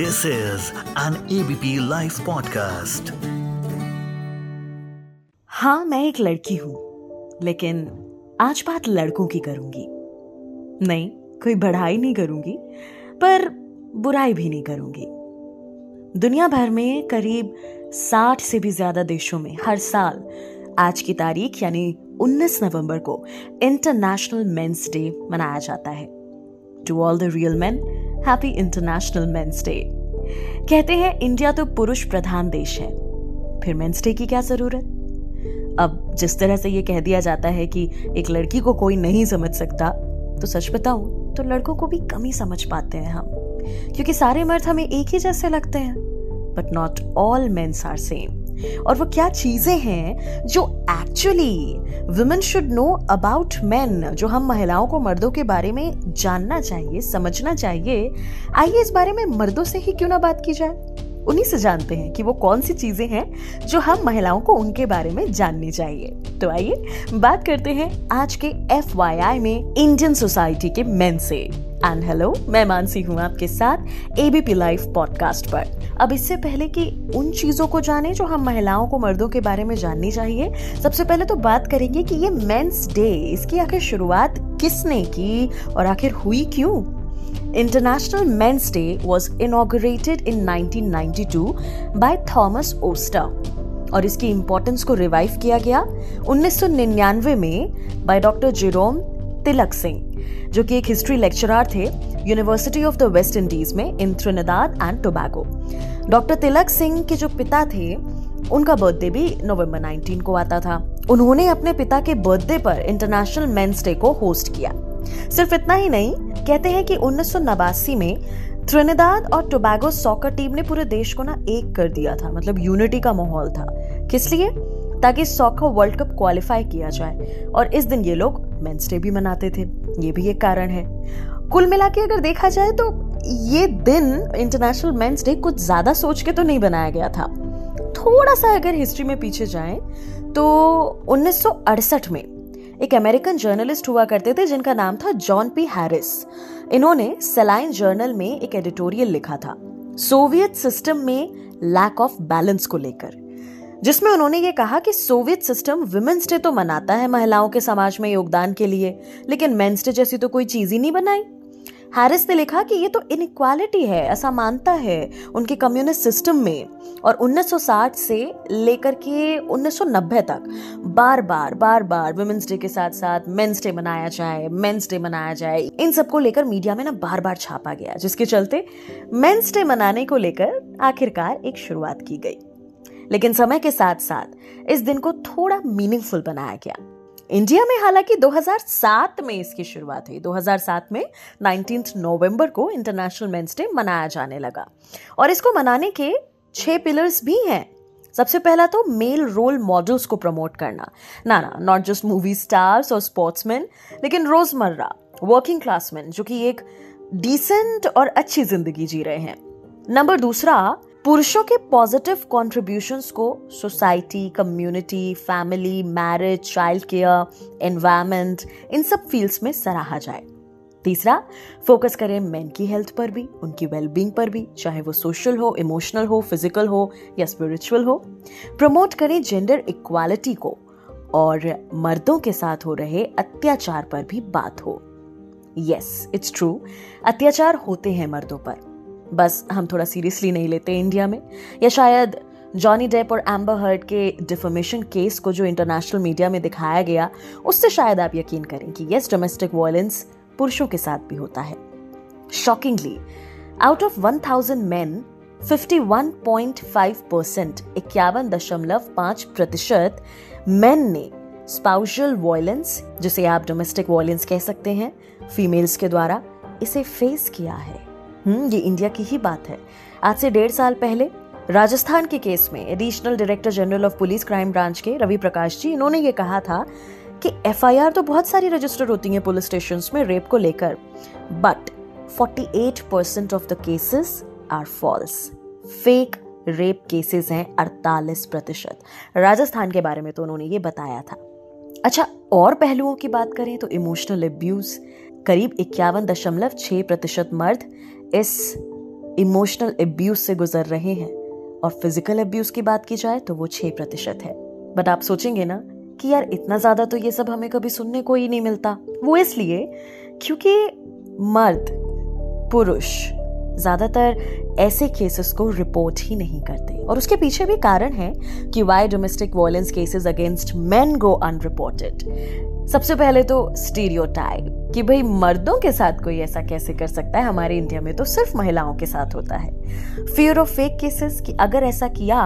This is an ABP live podcast हाँ मैं एक लड़की हूँ, लेकिन आज बात लड़कों की करूँगी। नहीं, कोई बढ़ाई नहीं करूँगी, पर बुराई भी नहीं करूँगी। दुनिया भर में करीब 60 से भी ज़्यादा देशों में हर साल आज की तारीख, यानी 19 नवंबर को इंटरनेशनल मेंस डे मनाया जाता है। To all the real man happy international mens day कहते हैं इंडिया तो पुरुष प्रधान देश है। फिर मेंस डे की क्या ज़रूरत? अब जिस तरह से ये कह दिया जाता है कि एक लड़की को कोई नहीं समझ सकता तो सच बताऊँ तो लड़कों को भी कम ही समझ पाते हैं हम। क्योंकि सारे मर्द हमें एक ही जैसे लगते हैं but not all mens are same और वो क्या चीज़ें हैं जो actually women should know about man जो हम महिलाओं को मर्दों के बारे में जानना चाहिए, समझना चाहिए। आइए इस बारे में मर्दों से ही क्यों ना बात की जाए? उन्हीं से जानते हैं कि वो कौन सी चीज़ें हैं जो हम महिलाओं को उनके बारे में जाननी चाहिए। तो आइए, बात करते हैं आज के एफ़ में इंडियन सोसाइटी के मेन से। एंड हेलो मैं मानसी हूँ आपके साथ एबीपी लाइव पॉडकास्ट पर। अब इससे पहले कि उन चीज़ों को जाने जो हम महिलाओं को मर्दों के बारे में जाननी चाहिए, सबसे पहले तो बात करेंगे कि ये मेंस डे इसकी आखिर शुरुआत किसने की और आखिर हुई क्यों? International Men's Day was inaugurated in 1992 by Thomas Oster. और इसकी इंपॉर्टेंस को रिवाइव किया गया 1999 में by doctor Jerome Tilak Singh जो कि एक हिस्ट्री लेक्चरर थे university of the West Indies में in Trinidad and Tobago doctor Tilak Singh के जो पिता थे, उनका बर्थडे भी नवंबर 19 को आता था। उन्होंने अपने पिता के बर्थडे पर इंटरनेशनल मेंस डे को होस्ट किया। सिर्फ़ इतना ही नहीं, कहते हैं कि उन्नीस सौ नवासी में त्रिनिदाद और टोबैगो सॉकर टीम ने पूरे देश को ना एक कर दिया था मतलब यूनिटी का माहौल था। किस लिए? ताकि सॉकर वर्ल्ड कप क्वालिफाई किया जाए, और इस दिन ये लोग मेंस डे भी मनाते थे, ये भी एक कारण है। कुल मिला के अगर देखा जाए तो ये दिन इंटरनेशनल मेंस डे कुछ ज़्यादा सोच के तो नहीं बनाया गया था। थोड़ा सा अगर हिस्ट्री में पीछे जाएँ तो 1968 में एक अमेरिकन जर्नलिस्ट हुआ करते थे जिनका नाम था जॉन पी हैरिस। इन्होंने सेलाइन जर्नल में एक एडिटोरियल लिखा था, सोवियत सिस्टम में लैक ऑफ़ बैलेंस को लेकर, जिसमें उन्होंने ये कहा कि सोवियत सिस्टम वुमेन्स डे तो मनाता है महिलाओं के समाज में योगदान के लिए, लेकिन मेन्स डे जैसी तो कोई चीज़ ही नहीं बनाई। हैरिस ने लिखा कि ये तो इनक्वालिटी है असमानता है उनके कम्युनिस्ट सिस्टम में। और 1960 से लेकर के 1990 तक बार बार बार बार वुमेंस डे के साथ साथ मेंस डे मनाया जाए मेंस डे मनाया जाए, इन सबको लेकर मीडिया में ना बार बार छापा गया, जिसके चलते मेंस डे मनाने को लेकर आखिरकार एक शुरुआत की गई। लेकिन समय के साथ साथ इस दिन को थोड़ा मीनिंगफुल बनाया गया। इंडिया में हालाँकि 2007 में इसकी शुरुआत हुई। 2007 में 19 नवंबर को इंटरनेशनल मेंस डे मनाया जाने लगा। और इसको मनाने के छह पिलर्स भी हैं। सबसे पहला तो मेल रोल मॉडल्स को प्रमोट करना। ना ना नॉट जस्ट मूवी स्टार्स और स्पोर्ट्समैन लेकिन रोज़मर्रा वर्किंग क्लासमैन जो कि एक डिसेंट और अच्छी ज़िंदगी जी रहे हैं। नंबर दूसरा पुरुषों के पॉजिटिव कॉन्ट्रीब्यूशंस को society community family marriage child care environment इन सब फील्ड्स में सराहा जाए। तीसरा फोकस करें मेन की हेल्थ पर भी, उनकी वेलबींग पर भी, चाहे वो सोशल हो इमोशनल हो फ़िज़िकल हो, या स्पिरिचुअल हो। प्रमोट करें जेंडर इक्वालिटी को, और मर्दों के साथ हो रहे अत्याचार पर भी बात हो। यस इट्स ट्रू अत्याचार होते हैं मर्दों पर। बस हम थोड़ा सीरियसली नहीं लेते इंडिया में। या शायद जॉनी डेप और एम्बर हर्ट के डिफॉर्मेशन केस को जो इंटरनेशनल मीडिया में दिखाया गया, उससे शायद आप यकीन करें कि यस डोमेस्टिक वायलेंस पुरुषों के साथ भी होता है। Shockingly out of one thousand man 51.5 percent इक्यावन दशमलव पाँच प्रतिशत मैन ने स्पाउशल वायलेंस जिसे आप डोमेस्टिक वायलेंस कह सकते हैं फीमेल्स के द्वारा, इसे फेस किया है। हम्म ये इंडिया की ही बात है। आज से डेढ़ साल पहले राजस्थान के केस में additional director general of police crime branch के रवि प्रकाश जी, इन्होंने ये कहा था कि एफआईआर तो बहुत सारी रजिस्टर होती हैं पुलिस स्टेशन में रेप को लेकर but 48 percent of the cases are false fake rape cases हैं 48 प्रतिशत। राजस्थान के बारे में तो उन्होंने ये बताया था। अच्छा और पहलुओं की बात करें तो इमोशनल अब्यूज करीब इक्यावन दशमलव छह प्रतिशत मर्द इस इमोशनल एब्यूज से गुजर रहे हैं और फ़िज़िकल एब्यूज की बात की जाए तो वो छह प्रतिशत है। बट आप सोचेंगे ना कि यार इतना ज़्यादा तो ये सब हमें कभी सुनने को ही नहीं मिलता। वो इसलिए क्योंकि मर्द, पुरुष ज़्यादातर ऐसे केसेस को रिपोर्ट ही नहीं करते। और उसके पीछे भी कारण है कि why domestic violence cases against men go unreported सबसे पहले तो स्टीरियोटाइप कि भाई, मर्दों के साथ कोई ऐसा कैसे कर सकता है? हमारे इंडिया में तो सिर्फ़ महिलाओं के साथ होता है। फियर ऑफ़ फेक केसेस कि अगर ऐसा किया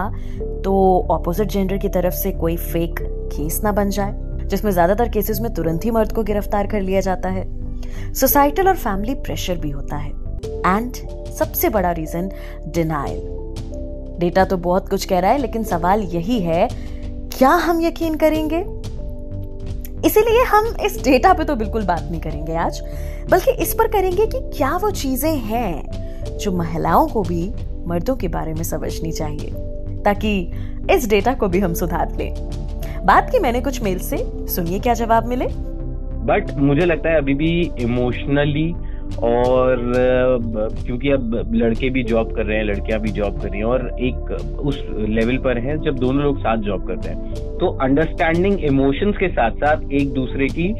तो ऑपोजिट जेंडर की तरफ़ से कोई फेक केस ना बन जाए, जिसमें ज़्यादातर केसेस में तुरंत ही मर्द को गिरफ़्तार कर लिया जाता है। सोसाइटल और फैमिली प्रेशर भी होता है। एंड सबसे बड़ा रीजन डिनाइल डेटा तो बहुत कुछ कह रहा है, लेकिन सवाल यही है, क्या हम यकीन करेंगे? इसीलिए हम इस डेटा पे तो बिल्कुल बात नहीं करेंगे आज, बल्कि इस पर करेंगे कि क्या वो चीज़ें हैं जो महिलाओं को भी मर्दों के बारे में समझनी चाहिए, ताकि इस डेटा को भी हम सुधार लें। बात की मैंने कुछ मेल से, सुनिए क्या जवाब मिले। बट मुझे लगता है अभी भी इमोशनली और क्योंकि अब लड़के भी जॉब कर रहे हैं, लड़कियाँ भी जॉब कर रही हैं, और एक उस लेवल पर हैं जब दोनों लोग साथ जॉब करते हैं। तो अंडरस्टैंडिंग इमोशंस के साथ साथ एक दूसरे की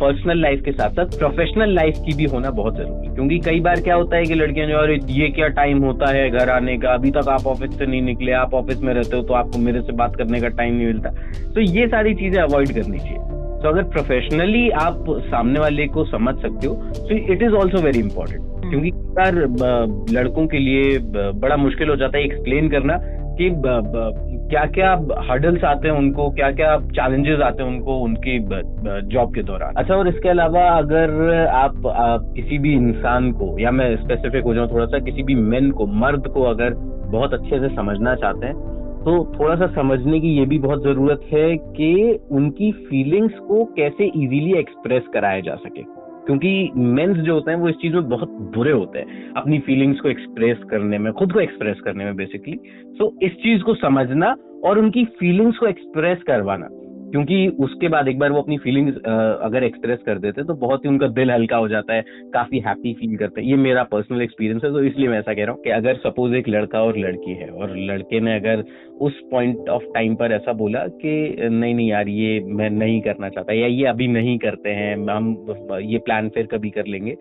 पर्सनल लाइफ के साथ साथ प्रोफेशनल लाइफ की भी होना बहुत ज़रूरी है। क्योंकि कई बार क्या होता है कि लड़कियाँ जो और ये क्या टाइम होता है घर आने का? अभी तक आप ऑफ़िस से नहीं निकले आप ऑफ़िस में रहते हो तो आपको मेरे से बात करने का टाइम नहीं मिलता। तो ये सारी चीज़ें अवॉइड करनी चाहिए। तो अगर प्रोफेशनली आप सामने वाले को समझ सकते हो तो it is also very important क्योंकि यार लड़कों के लिए बड़ा मुश्किल हो जाता है एक्सप्लेन करना। कि क्या क्या हर्डल्स आते हैं उनको क्या क्या चैलेंजेस आते हैं उनको उनकी जॉब के दौरान? अच्छा और इसके अलावा अगर आप, आप किसी भी इंसान को या मैं स्पेसिफिक हो जाऊँ थोड़ा सा किसी भी मेन को मर्द को अगर बहुत अच्छे से समझना चाहते हैं तो थोड़ा सा समझने की ये भी बहुत ज़रूरत है कि उनकी फीलिंग्स को कैसे इजीली एक्सप्रेस कराया जा सके। क्योंकि मेंस जो होते हैं वो इस चीज़ में बहुत बुरे होते हैं अपनी फीलिंग्स को एक्सप्रेस करने में खुद को एक्सप्रेस करने में बेसिकली सो so, इस चीज़ को समझना और उनकी फीलिंग्स को एक्सप्रेस करवाना। क्योंकि उसके बाद एक बार वो अपनी फीलिंग्स अगर एक्सप्रेस कर देते तो बहुत ही उनका दिल हल्का हो जाता है, काफ़ी हैप्पी फील करते हैं। ये मेरा पर्सनल एक्सपीरियंस है तो इसलिए मैं ऐसा कह रहा हूँ कि अगर सपोज़ एक लड़का और लड़की है, और लड़के ने अगर उस पॉइंट ऑफ़ टाइम पर ऐसा बोला कि, नहीं नहीं यार, ये मैं नहीं करना चाहता या ये अभी नहीं करते हैं, हम, ये प्लान फिर कभी कर लेंगे।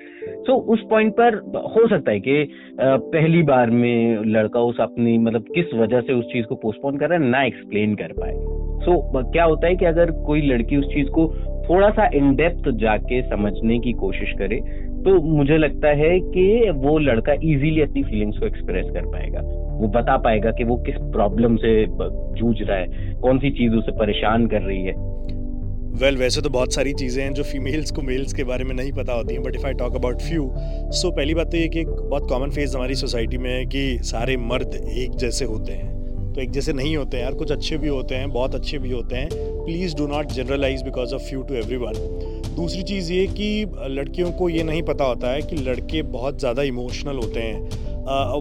तो उस पॉइंट पर हो सकता है कि पहली बार में लड़का उस अपनी मतलब किस वजह से उस चीज़ को पोस्टपोन कर रहा है, ना एक्सप्लेन कर पाए। सो so, क्या होता है कि अगर कोई लड़की उस चीज़ को थोड़ा सा इन डेप्थ जाके समझने की कोशिश करे तो मुझे लगता है कि वो लड़का इजीली अपनी फीलिंग्स को एक्सप्रेस कर पाएगा। वो बता पाएगा कि वो किस प्रॉब्लम से जूझ रहा है कौन सी चीज़ उसे परेशान कर रही है। वेल well, वैसे तो बहुत सारी चीज़ें हैं जो फीमेल्स को मेल्स के बारे में नहीं पता होती हैं but if I talk about few so पहली बात तो ये कि एक बहुत कॉमन फ़ेज़ हमारी सोसाइटी में है कि सारे मर्द एक जैसे होते हैं। तो एक जैसे नहीं होते हैं यार, कुछ अच्छे भी होते हैं, बहुत अच्छे भी होते हैं। Please do not generalise because of you to every दूसरी चीज़ ये कि लड़कियों को ये नहीं पता होता है कि लड़के बहुत ज़्यादा इमोशनल होते हैं।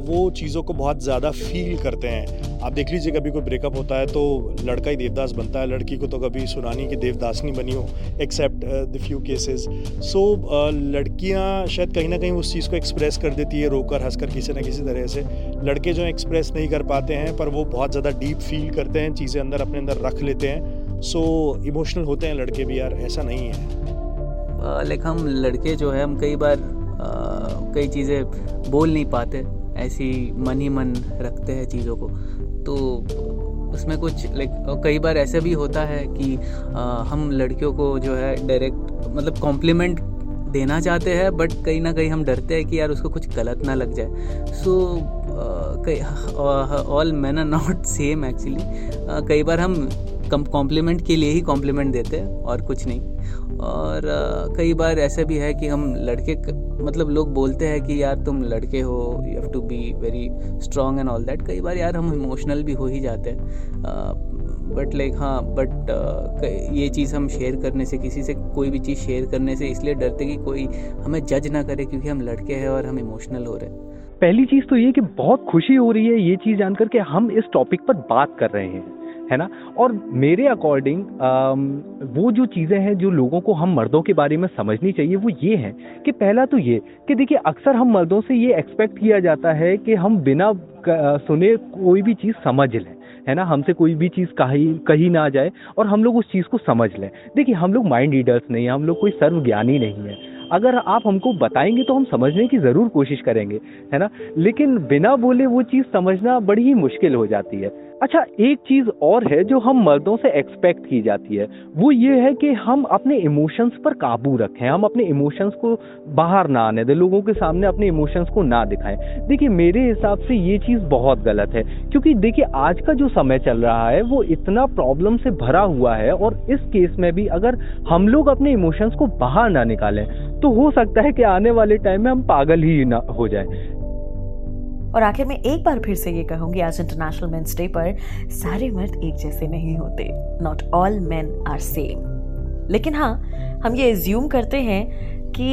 वो चीज़ों को बहुत ज़्यादा फील करते हैं। आप देख लीजिए कभी कोई ब्रेकअप होता है तो लड़का ही देवदास बनता है। लड़की को तो कभी सुनानी की देवदास नहीं बनी हो except the few cases so लड़कियाँ शायद कहीं ना कहीं उस चीज़ को एक्सप्रेस कर देती है रोकर हंसकर किसी ना किसी तरह से। लड़के जो एक्सप्रेस नहीं कर पाते हैं पर वो बहुत ज़्यादा डीप फील करते हैं चीज़ें अंदर अपने अंदर रख लेते हैं। सो so, इमोशनल होते हैं लड़के भी यार ऐसा नहीं है। लाइक हम लड़के जो है हम कई बार कई चीज़ें बोल नहीं पाते ऐसी मन ही मन रखते हैं चीज़ों को। तो उसमें कुछ लाइक कई बार ऐसे भी होता है कि आ, हम लड़कियों को जो है डायरेक्ट मतलब कॉम्प्लीमेंट देना चाहते हैं बट कहीं ना कहीं हम डरते हैं कि यार उसको कुछ गलत ना लग जाए। So all man are not same actually कई बार हम कॉम्प्लीमेंट के लिए ही कॉम्प्लीमेंट देते हैं, और कुछ नहीं। और कई बार ऐसा भी है कि हम लड़के मतलब लोग बोलते हैं कि यार तुम लड़के हो you have to be very strong and all that कई बार यार हम इमोशनल भी हो ही जाते हैं। बट लाइक हाँ बट ये चीज़ हम शेयर करने से, किसी से कोई भी चीज़ शेयर करने से इसलिए डरते कि कोई हमें जज ना करे क्योंकि हम लड़के हैं और हम इमोशनल हो रहे हैं। पहली चीज़ तो ये कि बहुत खुशी हो रही है ये चीज़ जानकर के हम इस टॉपिक पर बात कर रहे हैं। है ना? और मेरे अकॉर्डिंग वो जो चीज़ें हैं जो लोगों को हम मर्दों के बारे में समझनी चाहिए, वो ये है कि पहला तो ये कि देखिए, अक्सर हम मर्दों से ये एक्सपेक्ट किया जाता है कि हम बिना सुने कोई भी चीज़ समझ लें, है ना? हमसे कोई भी चीज़ कही कही ना जाए और हम लोग उस चीज़ को समझ लें। देखिए, हम लोग माइंड रीडर्स नहीं है, हम लोग कोई सर्वज्ञानी नहीं है। अगर आप हमको बताएँगे तो हम समझने की ज़रूर कोशिश करेंगे, है ना? लेकिन बिना बोले वो चीज़ समझना बड़ी ही मुश्किल हो जाती है। अच्छा एक चीज़ और है जो हम मर्दों से एक्सपेक्ट की जाती है। वो ये है कि हम अपने इमोशंस पर काबू रखें। हम अपने इमोशंस को बाहर ना आने दें, लोगों के सामने अपने इमोशंस को ना दिखाएँ। देखिए, मेरे हिसाब से ये चीज़ बहुत गलत है, क्योंकि देखिए, आज का जो समय चल रहा है, वो इतना प्रॉब्लम से भरा हुआ है और इस केस में भी अगर हम लोग अपने इमोशंस को बाहर ना निकालें तो हो सकता है कि आने वाले टाइम में हम पागल ही ना हो जाए। और आखिर में एक बार फिर से ये कहूँगी, आज इंटरनेशनल मेंस डे पर सारे मर्द एक जैसे नहीं होते। Not all men are same लेकिन हाँ हम ये एज्यूम करते हैं कि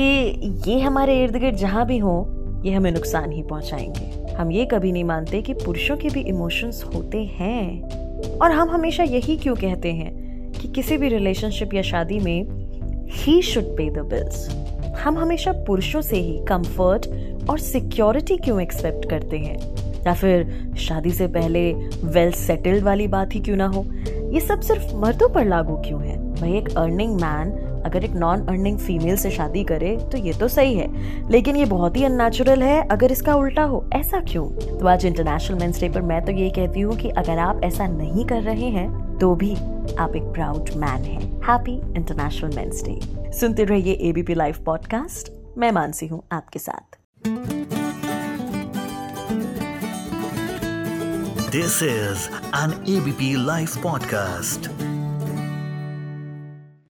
ये हमारे इर्द गिर्द जहाँ भी हो, ये हमें नुकसान ही पहुंचाएँगे। हम ये कभी नहीं मानते कि पुरुषों के भी इमोशंस होते हैं। और हम हमेशा यही क्यों कहते हैं कि किसी भी रिलेशनशिप या शादी में he should pay the bills हम हमेशा पुरुषों से ही कंफर्ट और सिक्योरिटी क्यों एक्सेप्ट करते हैं? या फिर शादी से पहले वेल सेटल्ड वाली बात ही क्यों ना हो? ये सब सिर्फ़ मर्दों पर लागू क्यों है? भाई एक अर्निंग मैन अगर एक नॉन अर्निंग फीमेल से शादी करे तो ये तो सही है। लेकिन ये बहुत ही अननेचुरल है, अगर इसका उल्टा हो, ऐसा क्यों? तो आज इंटरनेशनल मेंस डे पर मैं तो ये कहती हूँ कि अगर आप ऐसा नहीं कर रहे हैं तो भी आप एक प्राउड मैन हैं। हैप्पी इंटरनेशनल मेंस डे सुनते रहिए एबीपी लाइव पॉडकास्ट मैं मानसी हूँ आपके साथ। This is an ABP live podcast